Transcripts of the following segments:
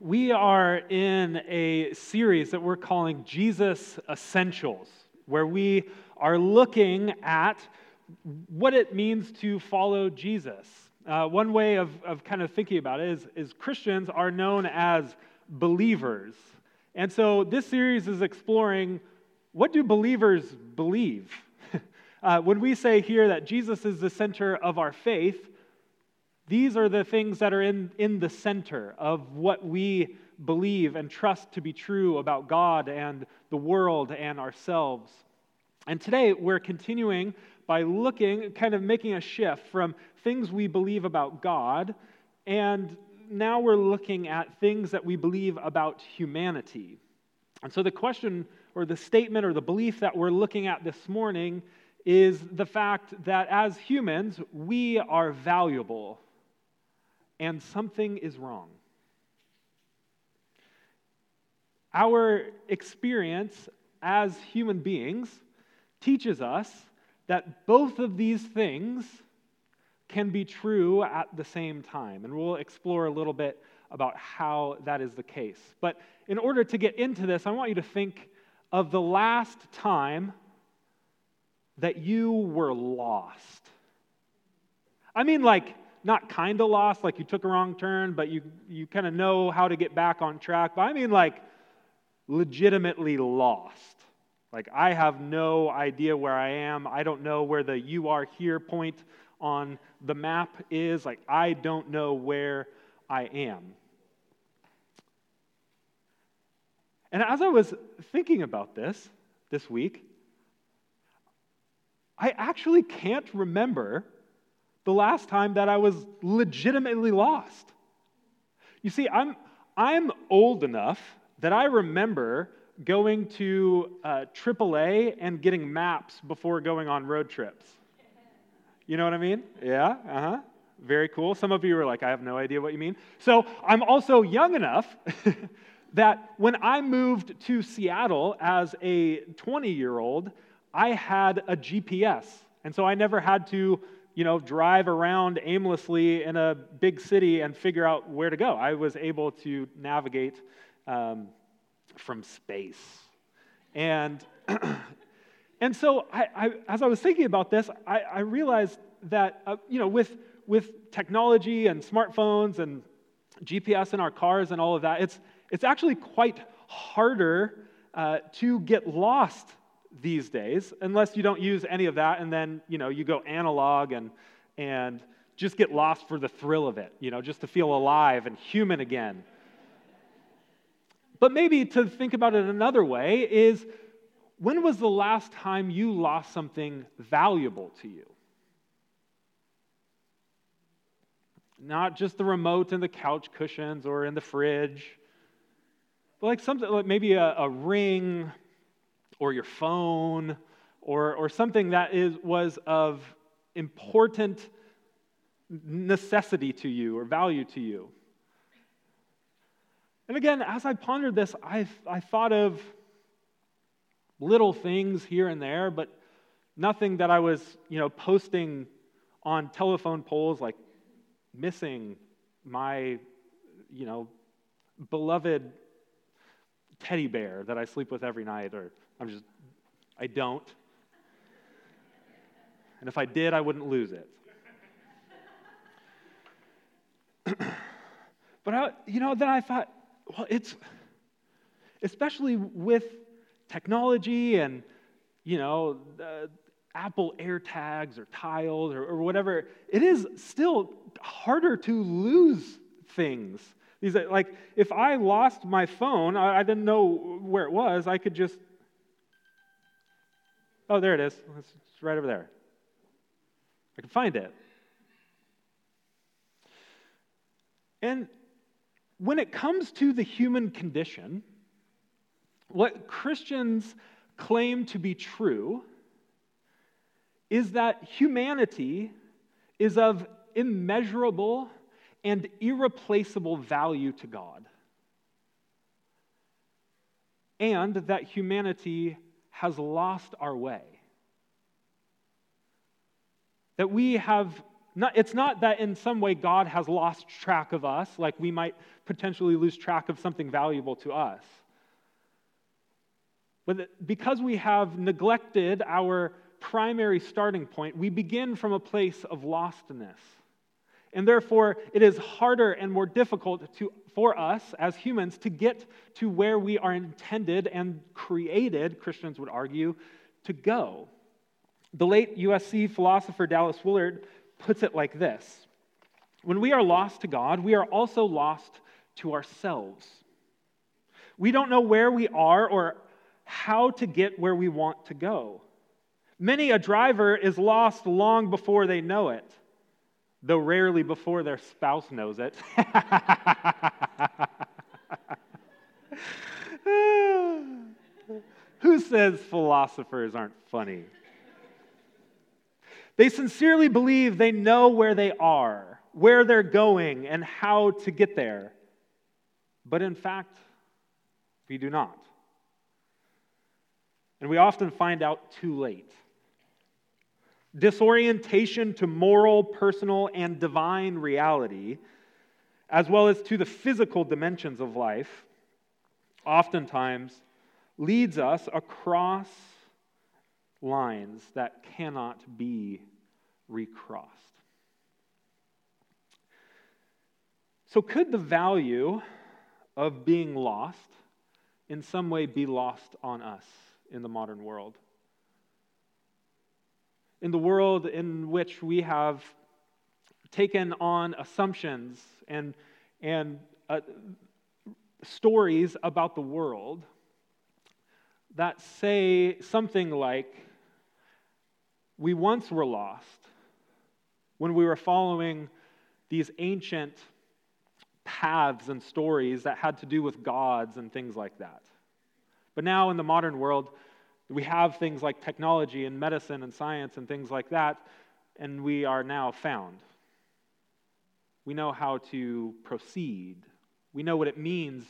we are in a series that we're calling Jesus Essentials, where we are looking at what it means to follow Jesus. Uh, one way of, of kind of thinking about it is, is Christians are known as believers. And so this series is exploring what do believers believe? uh, when we say here that Jesus is the center of our faith, these are the things that are in, in the center of what we believe and trust to be true about God and the world and ourselves. And today we're continuing by looking, kind of making a shift from things we believe about God, and now we're looking at things that we believe about humanity. And so the question or the statement or the belief that we're looking at this morning is the fact that as humans, we are valuable and something is wrong. Our experience as human beings teaches us that both of these things can be true at the same time. And we'll explore a little bit about how that is the case. But in order to get into this, I want you to think of the last time that you were lost. I mean, like, not kind of lost, like you took a wrong turn, but you, you kind of know how to get back on track. But I mean, like, legitimately lost. Like, I have no idea where I am. I don't know where the you are here point on the map is. Like, I don't know where I am. And as I was thinking about this this week, I actually can't remember the last time that I was legitimately lost. You see, I'm, I'm old enough that I remember going to uh, AAA and getting maps before going on road trips. You know what I mean? Yeah, uh huh. Very cool. Some of you are like, I have no idea what you mean. So I'm also young enough that when I moved to Seattle as a 20 year old, I had a GPS. And so I never had to you know, drive around aimlessly in a big city and figure out where to go. I was able to navigate um, from space. And, and so, I, I, as I was thinking about this, I, I realized that, uh, you know, with, with technology and smartphones and GPS in our cars and all of that, it's, it's actually quite harder uh, to get lost these days, unless you don't use any of that and then, you know, you go analog and, and just get lost for the thrill of it, you know, just to feel alive and human again. But maybe to think about it another way is when was the last time you lost something valuable to you? Not just the remote and the couch cushions or in the fridge, but like something like maybe a, a ring or your phone or, or something that is, was of important necessity to you or value to you. And again, as I pondered this, I, I thought of little things here and there, but nothing that I was, you know, posting on telephone poles like missing my, you know, beloved teddy bear that I sleep with every night or I'm just, I don't. And if I did, I wouldn't lose it. but I, you know, then I thought, well, it's especially with technology and you know Apple AirTags or Tiles or, or whatever. It is still harder to lose things. These like if I lost my phone, I, I didn't know where it was. I could just Oh, there it is. It's right over there. I can find it. And when it comes to the human condition, what Christians claim to be true is that humanity is of immeasurable and irreplaceable value to God. And that humanity has lost our way. That we have not, it's not that in some way God has lost track of us, like we might potentially lose track of something valuable to us. But because we have neglected our primary starting point, we begin from a place of lostness. And therefore, it is harder and more difficult to, for us as humans to get to where we are intended and created, Christians would argue, to go. The late USC philosopher Dallas Willard puts it like this When we are lost to God, we are also lost to ourselves. We don't know where we are or how to get where we want to go. Many a driver is lost long before they know it though rarely before their spouse knows it. Who says philosophers aren't funny? They sincerely believe they know where they are, where they're going, and how to get there. But in fact, we do not. And we often find out too late disorientation to moral, personal, and divine reality, as well as to the physical dimensions of life, oftentimes leads us across lines that cannot be recrossed. So, could the value of being lost in some way be lost on us in the modern world? In the world in which we have taken on assumptions and, and uh, stories about the world that say something like, We once were lost when we were following these ancient paths and stories that had to do with gods and things like that. But now in the modern world, we have things like technology and medicine and science and things like that, and we are now found. We know how to proceed. We know what it means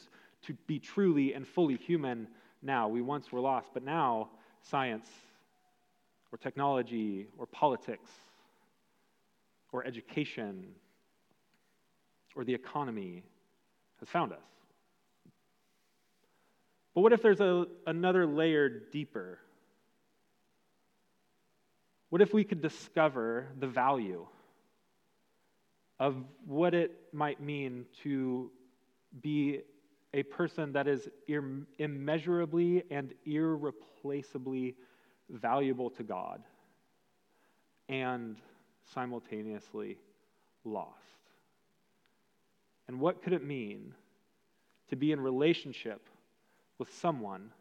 to be truly and fully human now. We once were lost, but now science or technology or politics or education or the economy has found us. But what if there's a, another layer deeper? What if we could discover the value of what it might mean to be a person that is immeasurably and irreplaceably valuable to God and simultaneously lost? And what could it mean to be in relationship with someone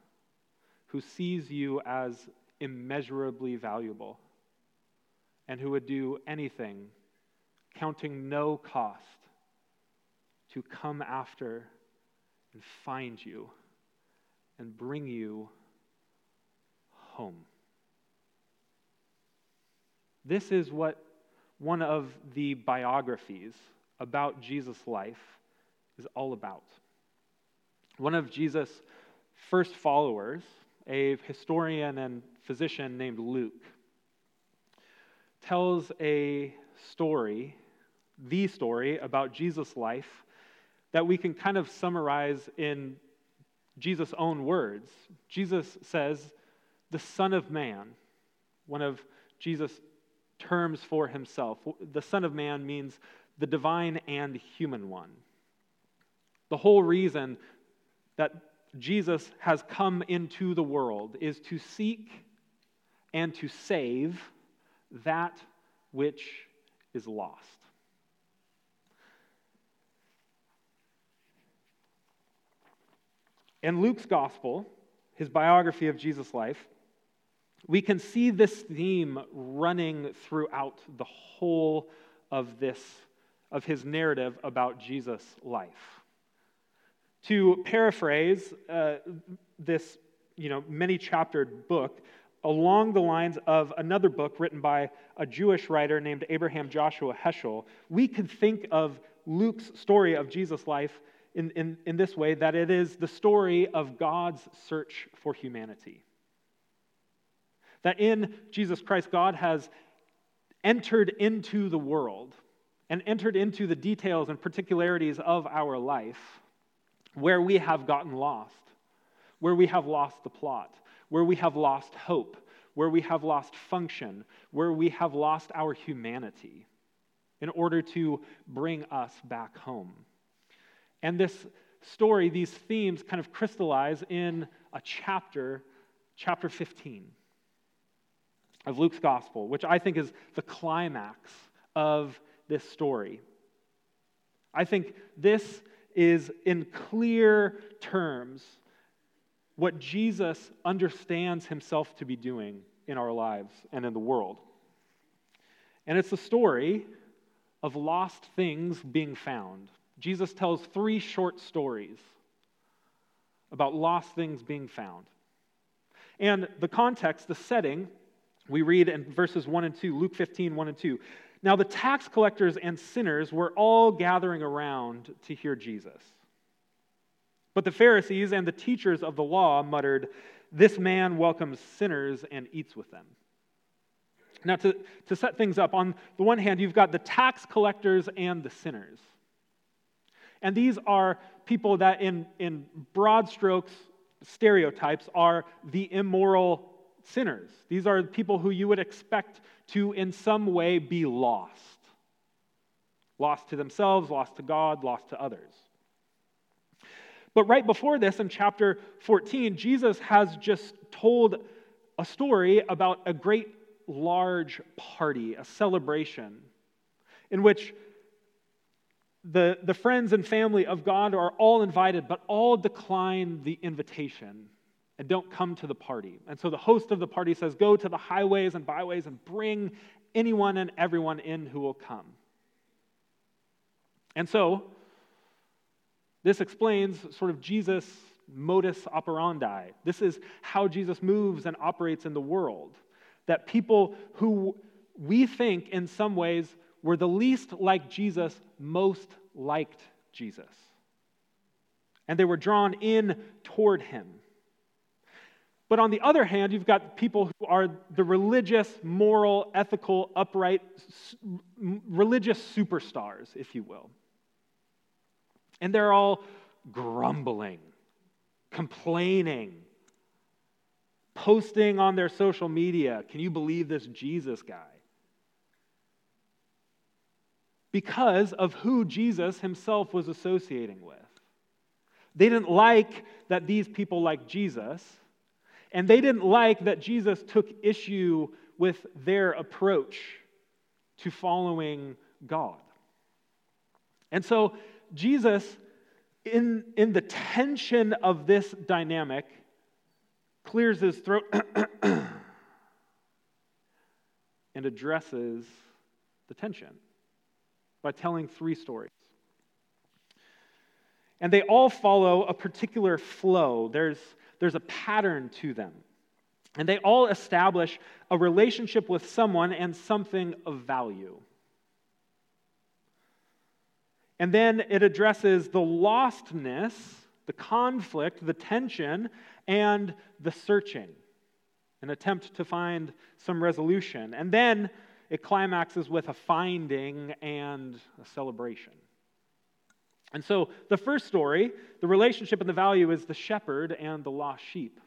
who sees you as immeasurably valuable and who would do anything, counting no cost, to come after and find you and bring you home. This is what one of the biographies about Jesus' life is all about. One of Jesus' first followers, a historian and physician named Luke, tells a story, the story about Jesus' life, that we can kind of summarize in Jesus' own words. Jesus says, the Son of Man, one of Jesus' terms for himself. The Son of Man means the divine and human one. The whole reason that Jesus has come into the world is to seek and to save that which is lost. In Luke's gospel, his biography of Jesus' life, we can see this theme running throughout the whole of this of his narrative about Jesus' life. To paraphrase uh, this you know, many chaptered book, along the lines of another book written by a Jewish writer named Abraham Joshua Heschel, we could think of Luke's story of Jesus' life in, in, in this way that it is the story of God's search for humanity. That in Jesus Christ, God has entered into the world and entered into the details and particularities of our life where we have gotten lost, where we have lost the plot, where we have lost hope, where we have lost function, where we have lost our humanity in order to bring us back home. And this story, these themes kind of crystallize in a chapter, chapter 15 of Luke's gospel, which I think is the climax of this story. I think this is, in clear terms, what Jesus understands himself to be doing in our lives and in the world. And it's the story of lost things being found. Jesus tells three short stories about lost things being found. And the context, the setting, we read in verses 1 and 2, Luke 15, 1 and 2. Now the tax collectors and sinners were all gathering around to hear Jesus. But the Pharisees and the teachers of the law muttered, This man welcomes sinners and eats with them. Now, to, to set things up, on the one hand, you've got the tax collectors and the sinners. And these are people that, in, in broad strokes, stereotypes, are the immoral sinners. These are people who you would expect to, in some way, be lost lost to themselves, lost to God, lost to others. But right before this, in chapter 14, Jesus has just told a story about a great large party, a celebration, in which the, the friends and family of God are all invited, but all decline the invitation and don't come to the party. And so the host of the party says, Go to the highways and byways and bring anyone and everyone in who will come. And so, this explains sort of Jesus' modus operandi. This is how Jesus moves and operates in the world. That people who we think in some ways were the least like Jesus most liked Jesus. And they were drawn in toward him. But on the other hand, you've got people who are the religious, moral, ethical, upright, religious superstars, if you will. And they're all grumbling, complaining, posting on their social media, Can you believe this Jesus guy? Because of who Jesus himself was associating with. They didn't like that these people like Jesus and they didn't like that Jesus took issue with their approach to following God. And so, Jesus, in, in the tension of this dynamic, clears his throat and addresses the tension by telling three stories. And they all follow a particular flow. There's there's a pattern to them. And they all establish a relationship with someone and something of value. And then it addresses the lostness, the conflict, the tension, and the searching, an attempt to find some resolution. And then it climaxes with a finding and a celebration. And so the first story, the relationship and the value is the shepherd and the lost sheep.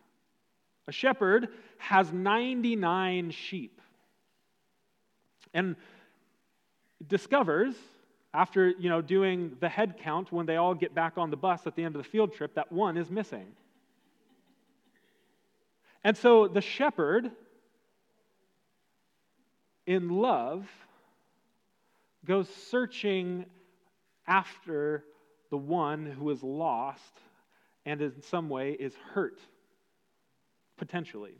A shepherd has 99 sheep and discovers after you know doing the head count when they all get back on the bus at the end of the field trip that one is missing. And so the shepherd in love goes searching after the one who is lost and in some way is hurt, potentially.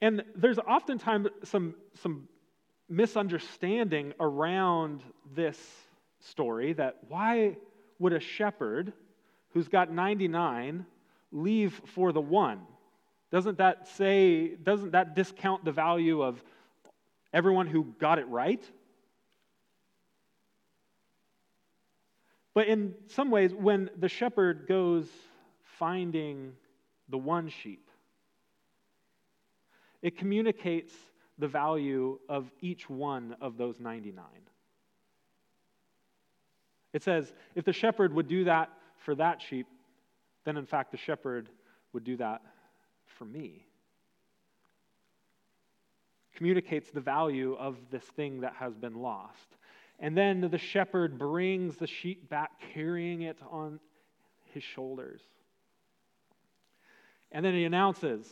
And there's oftentimes some, some misunderstanding around this story that why would a shepherd who's got 99 leave for the one? Doesn't that say, doesn't that discount the value of everyone who got it right? But in some ways, when the shepherd goes finding the one sheep, it communicates the value of each one of those 99. It says, if the shepherd would do that for that sheep, then in fact the shepherd would do that for me. Communicates the value of this thing that has been lost. And then the shepherd brings the sheep back, carrying it on his shoulders. And then he announces,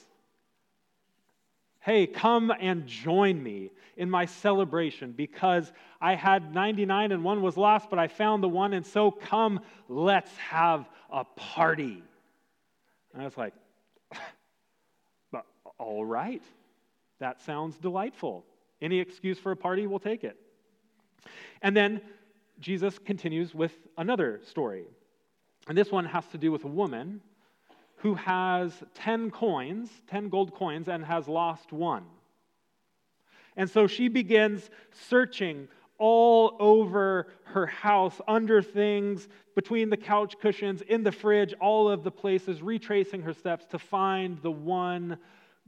Hey, come and join me in my celebration because I had 99 and one was lost, but I found the one, and so come, let's have a party. And I was like, all right, that sounds delightful. Any excuse for a party, we'll take it. And then Jesus continues with another story. And this one has to do with a woman who has 10 coins, 10 gold coins, and has lost one. And so she begins searching all over her house, under things, between the couch cushions, in the fridge, all of the places, retracing her steps to find the one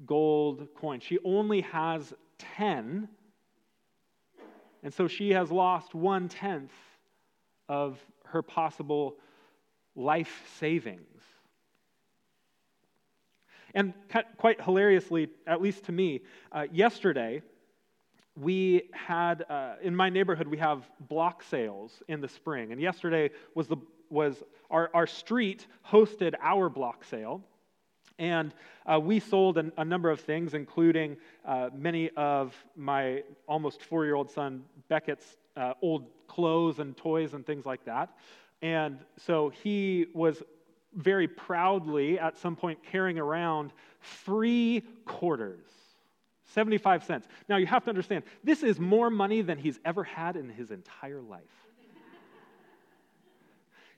gold coin. She only has 10, and so she has lost one tenth of her possible life savings. And quite hilariously, at least to me, uh, yesterday, we had, uh, in my neighborhood, we have block sales in the spring. And yesterday was, the, was our, our street hosted our block sale. And uh, we sold an, a number of things, including uh, many of my almost four year old son Beckett's uh, old clothes and toys and things like that. And so he was very proudly at some point carrying around three quarters, 75 cents. Now you have to understand, this is more money than he's ever had in his entire life.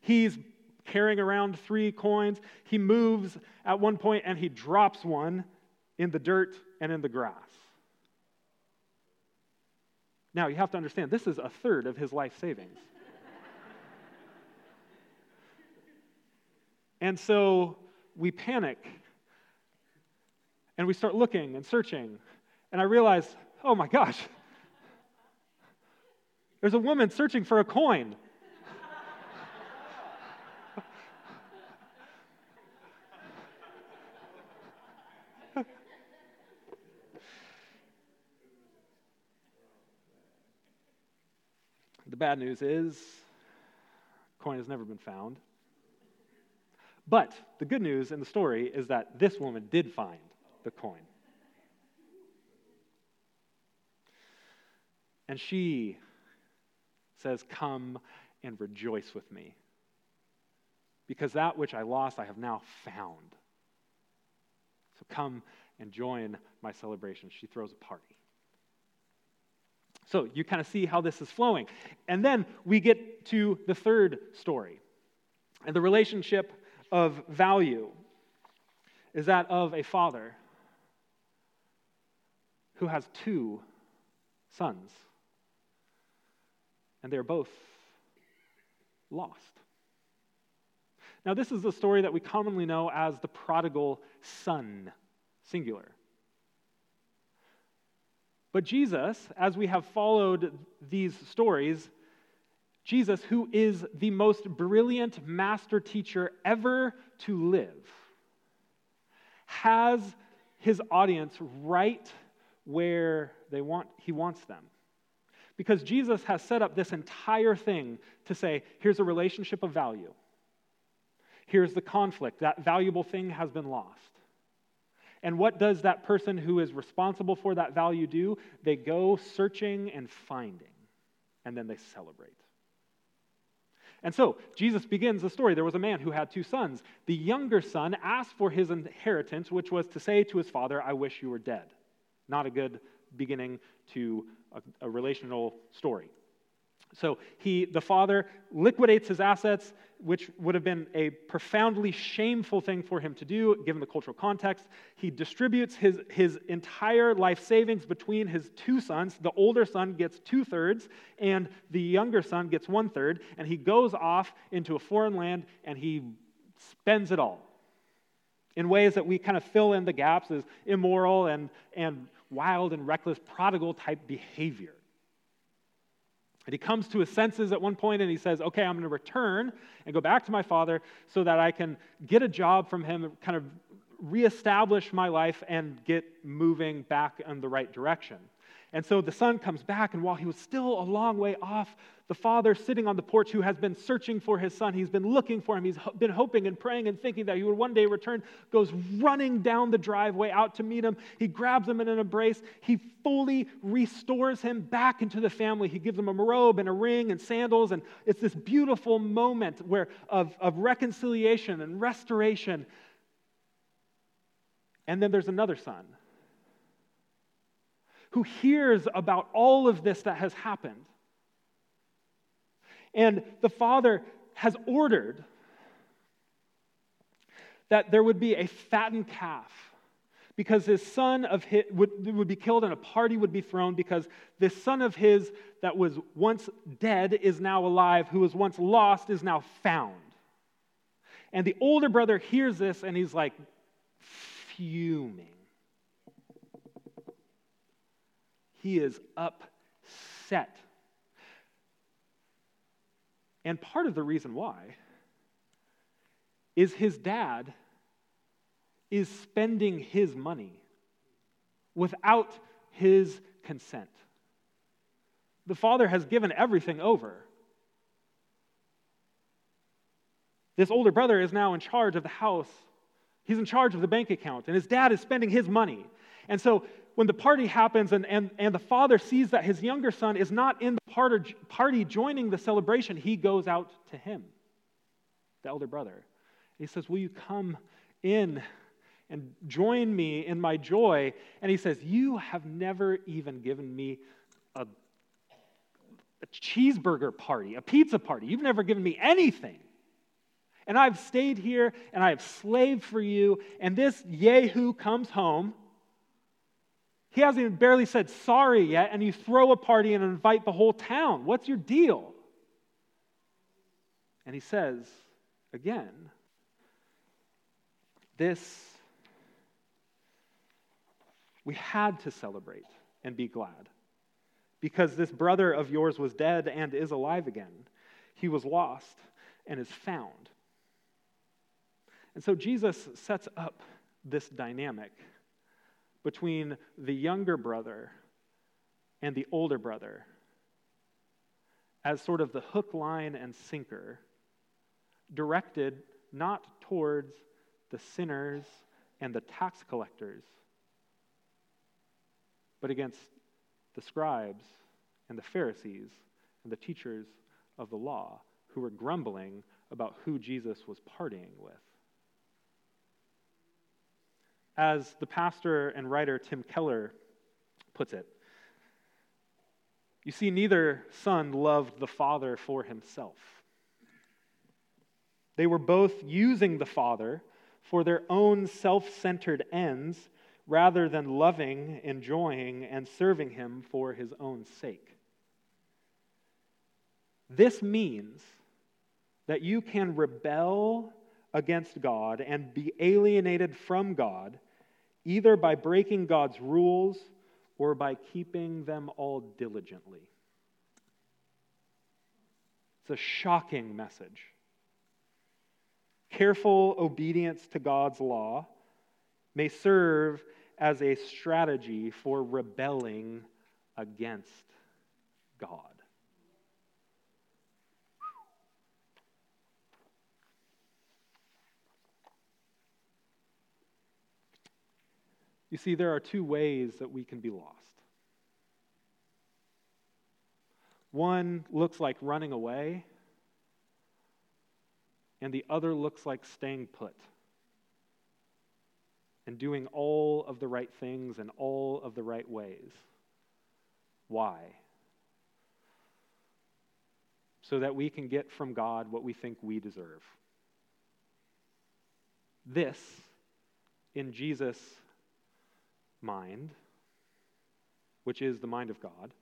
he's carrying around three coins. He moves at one point and he drops one in the dirt and in the grass. Now, you have to understand, this is a third of his life savings. and so we panic and we start looking and searching. And I realize, oh my gosh, there's a woman searching for a coin. The bad news is, coin has never been found. But the good news in the story is that this woman did find the coin. And she says, Come and rejoice with me. Because that which I lost, I have now found. So come and join my celebration. She throws a party. So you kind of see how this is flowing. And then we get to the third story. And the relationship of value is that of a father who has two sons. And they're both lost. Now, this is the story that we commonly know as the prodigal son, singular. But Jesus, as we have followed these stories, Jesus, who is the most brilliant master teacher ever to live, has his audience right where they want, he wants them. Because Jesus has set up this entire thing to say here's a relationship of value. Here's the conflict. That valuable thing has been lost. And what does that person who is responsible for that value do? They go searching and finding, and then they celebrate. And so Jesus begins the story. There was a man who had two sons. The younger son asked for his inheritance, which was to say to his father, I wish you were dead. Not a good beginning to a, a relational story. So he, the father liquidates his assets, which would have been a profoundly shameful thing for him to do, given the cultural context. He distributes his, his entire life savings between his two sons. The older son gets two thirds, and the younger son gets one third, and he goes off into a foreign land and he spends it all. in ways that we kind of fill in the gaps as immoral and, and wild and reckless prodigal type behavior. And he comes to his senses at one point and he says, Okay, I'm going to return and go back to my father so that I can get a job from him, kind of reestablish my life and get moving back in the right direction. And so the son comes back, and while he was still a long way off, the father sitting on the porch who has been searching for his son, he's been looking for him, he's been hoping and praying and thinking that he would one day return, goes running down the driveway out to meet him. He grabs him in an embrace. He fully restores him back into the family. He gives him a robe and a ring and sandals, and it's this beautiful moment where, of, of reconciliation and restoration. And then there's another son who hears about all of this that has happened. And the father has ordered that there would be a fattened calf because his son of his would, would be killed and a party would be thrown because this son of his that was once dead is now alive, who was once lost is now found. And the older brother hears this and he's like fuming. He is upset. And part of the reason why is his dad is spending his money without his consent. The father has given everything over. This older brother is now in charge of the house. He's in charge of the bank account, and his dad is spending his money. And so when the party happens and, and, and the father sees that his younger son is not in the party, joining the celebration, he goes out to him, the elder brother. He says, Will you come in and join me in my joy? And he says, You have never even given me a, a cheeseburger party, a pizza party. You've never given me anything. And I've stayed here and I have slaved for you. And this Yehu comes home he hasn't even barely said sorry yet, and you throw a party and invite the whole town. What's your deal? And he says, again, this, we had to celebrate and be glad because this brother of yours was dead and is alive again. He was lost and is found. And so Jesus sets up this dynamic between the younger brother and the older brother as sort of the hook, line, and sinker, directed not towards the sinners and the tax collectors, but against the scribes and the Pharisees and the teachers of the law who were grumbling about who Jesus was partying with. As the pastor and writer Tim Keller puts it, you see, neither son loved the father for himself. They were both using the father for their own self centered ends rather than loving, enjoying, and serving him for his own sake. This means that you can rebel against God and be alienated from God, either by breaking God's rules or by keeping them all diligently. It's a shocking message. Careful obedience to God's law may serve as a strategy for rebelling against God. You see, there are two ways that we can be lost. One looks like running away, and the other looks like staying put and doing all of the right things in all of the right ways. Why? So that we can get from God what we think we deserve. This, in Jesus' mind, which is the mind of God,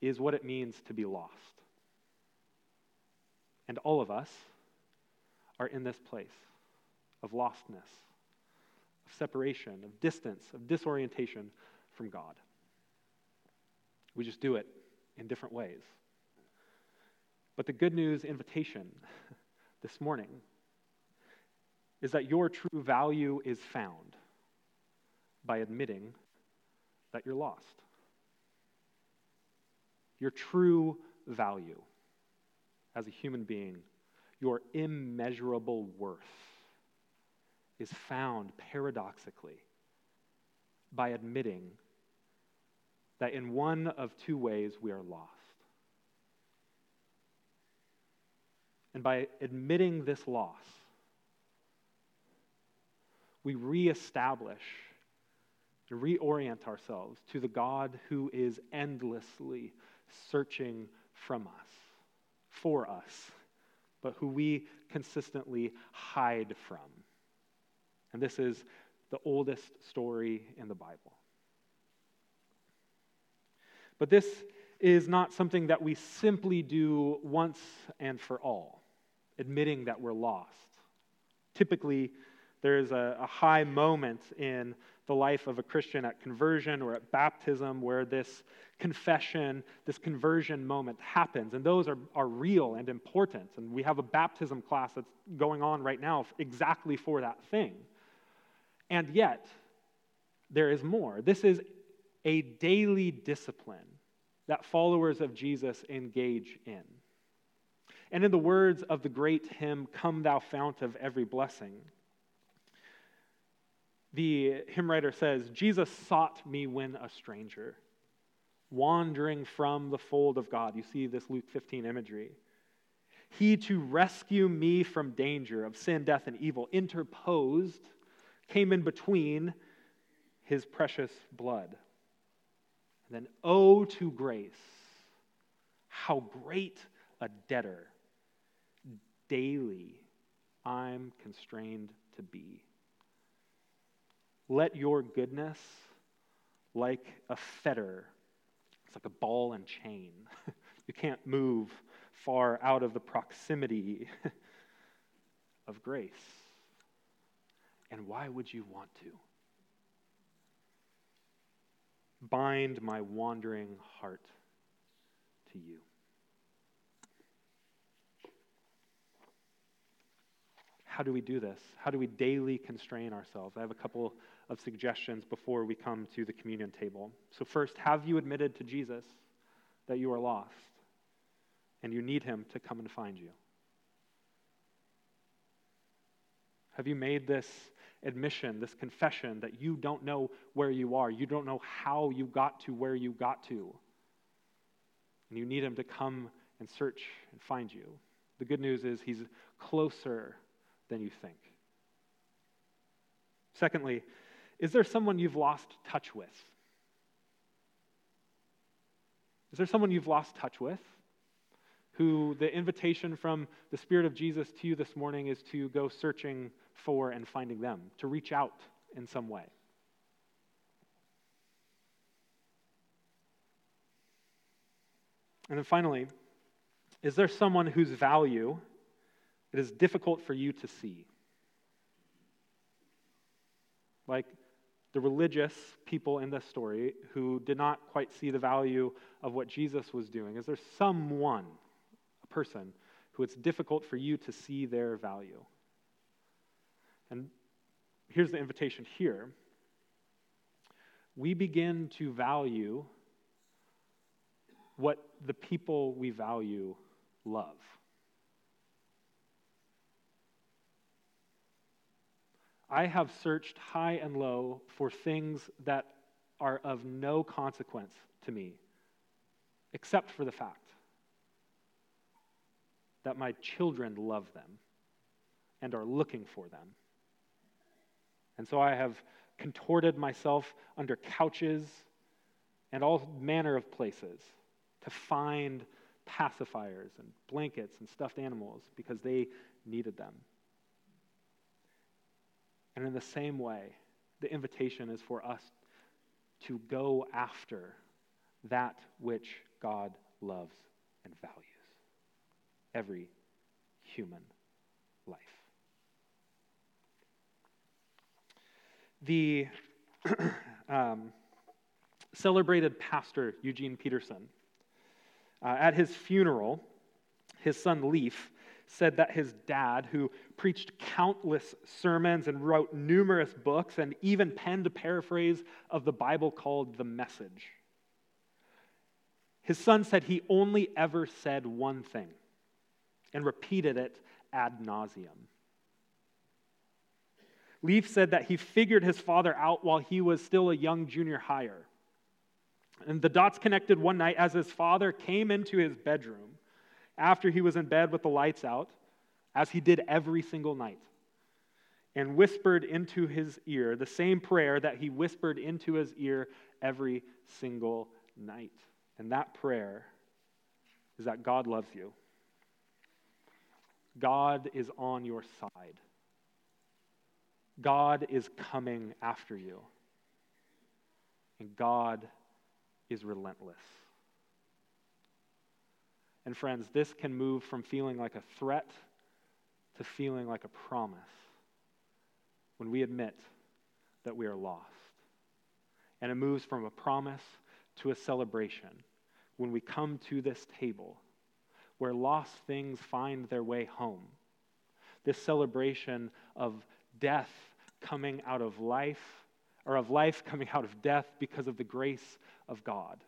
is what it means to be lost. And all of us are in this place of lostness, of separation, of distance, of disorientation from God. We just do it in different ways. But the good news invitation this morning is that your true value is found by admitting that you're lost. Your true value as a human being, your immeasurable worth, is found paradoxically by admitting that in one of two ways we are lost. And by admitting this loss, we reestablish and reorient ourselves to the God who is endlessly searching from us, for us, but who we consistently hide from. And this is the oldest story in the Bible. But this is not something that we simply do once and for all, admitting that we're lost. Typically, there is a, a, high moment in the life of a Christian at conversion or at baptism where this confession, this conversion moment happens. And those are, are real and important. And we have a baptism class that's going on right now exactly for that thing. And yet, there is more. This is a daily discipline that followers of Jesus engage in. And in the words of the great hymn, Come Thou Fount of Every Blessing, the hymn writer says, Jesus sought me when a stranger, wandering from the fold of God. You see this Luke 15 imagery. He to rescue me from danger of sin, death, and evil interposed, came in between his precious blood. And then, oh, to grace, how great a debtor daily I'm constrained to be. Let your goodness, like a fetter, it's like a ball and chain. you can't move far out of the proximity of grace. And why would you want to? Bind my wandering heart to you. How do we do this? How do we daily constrain ourselves? I have a couple of suggestions before we come to the communion table. So, first, have you admitted to Jesus that you are lost and you need him to come and find you? Have you made this admission, this confession that you don't know where you are? You don't know how you got to where you got to. And you need him to come and search and find you. The good news is he's closer than you think. Secondly, is there someone you've lost touch with? Is there someone you've lost touch with? Who the invitation from the Spirit of Jesus to you this morning is to go searching for and finding them, to reach out in some way. And then finally, is there someone whose value it is difficult for you to see? Like the religious people in this story who did not quite see the value of what Jesus was doing. Is there someone, a person, who it's difficult for you to see their value? And here's the invitation here we begin to value what the people we value love. I have searched high and low for things that are of no consequence to me, except for the fact that my children love them and are looking for them. And so I have contorted myself under couches and all manner of places to find pacifiers and blankets and stuffed animals because they needed them. And in the same way, the invitation is for us to go after that which God loves and values every human life. the um, celebrated pastor Eugene Peterson. Uh, at his funeral, his son Leif said that his dad, who preached countless sermons and wrote numerous books and even penned a paraphrase of the Bible called The Message, his son said he only ever said one thing and repeated it ad nauseum. Leif said that he figured his father out while he was still a young junior higher. And the dots connected one night as his father came into his bedroom after he was in bed with the lights out, as he did every single night, and whispered into his ear the same prayer that he whispered into his ear every single night. And that prayer is that God loves you. God is on your side. God is coming after you. And God is relentless. And friends, this can move from feeling like a threat to feeling like a promise when we admit that we are lost. And it moves from a promise to a celebration when we come to this table where lost things find their way home. This celebration of death coming out of life, or of life coming out of death because of the grace of God.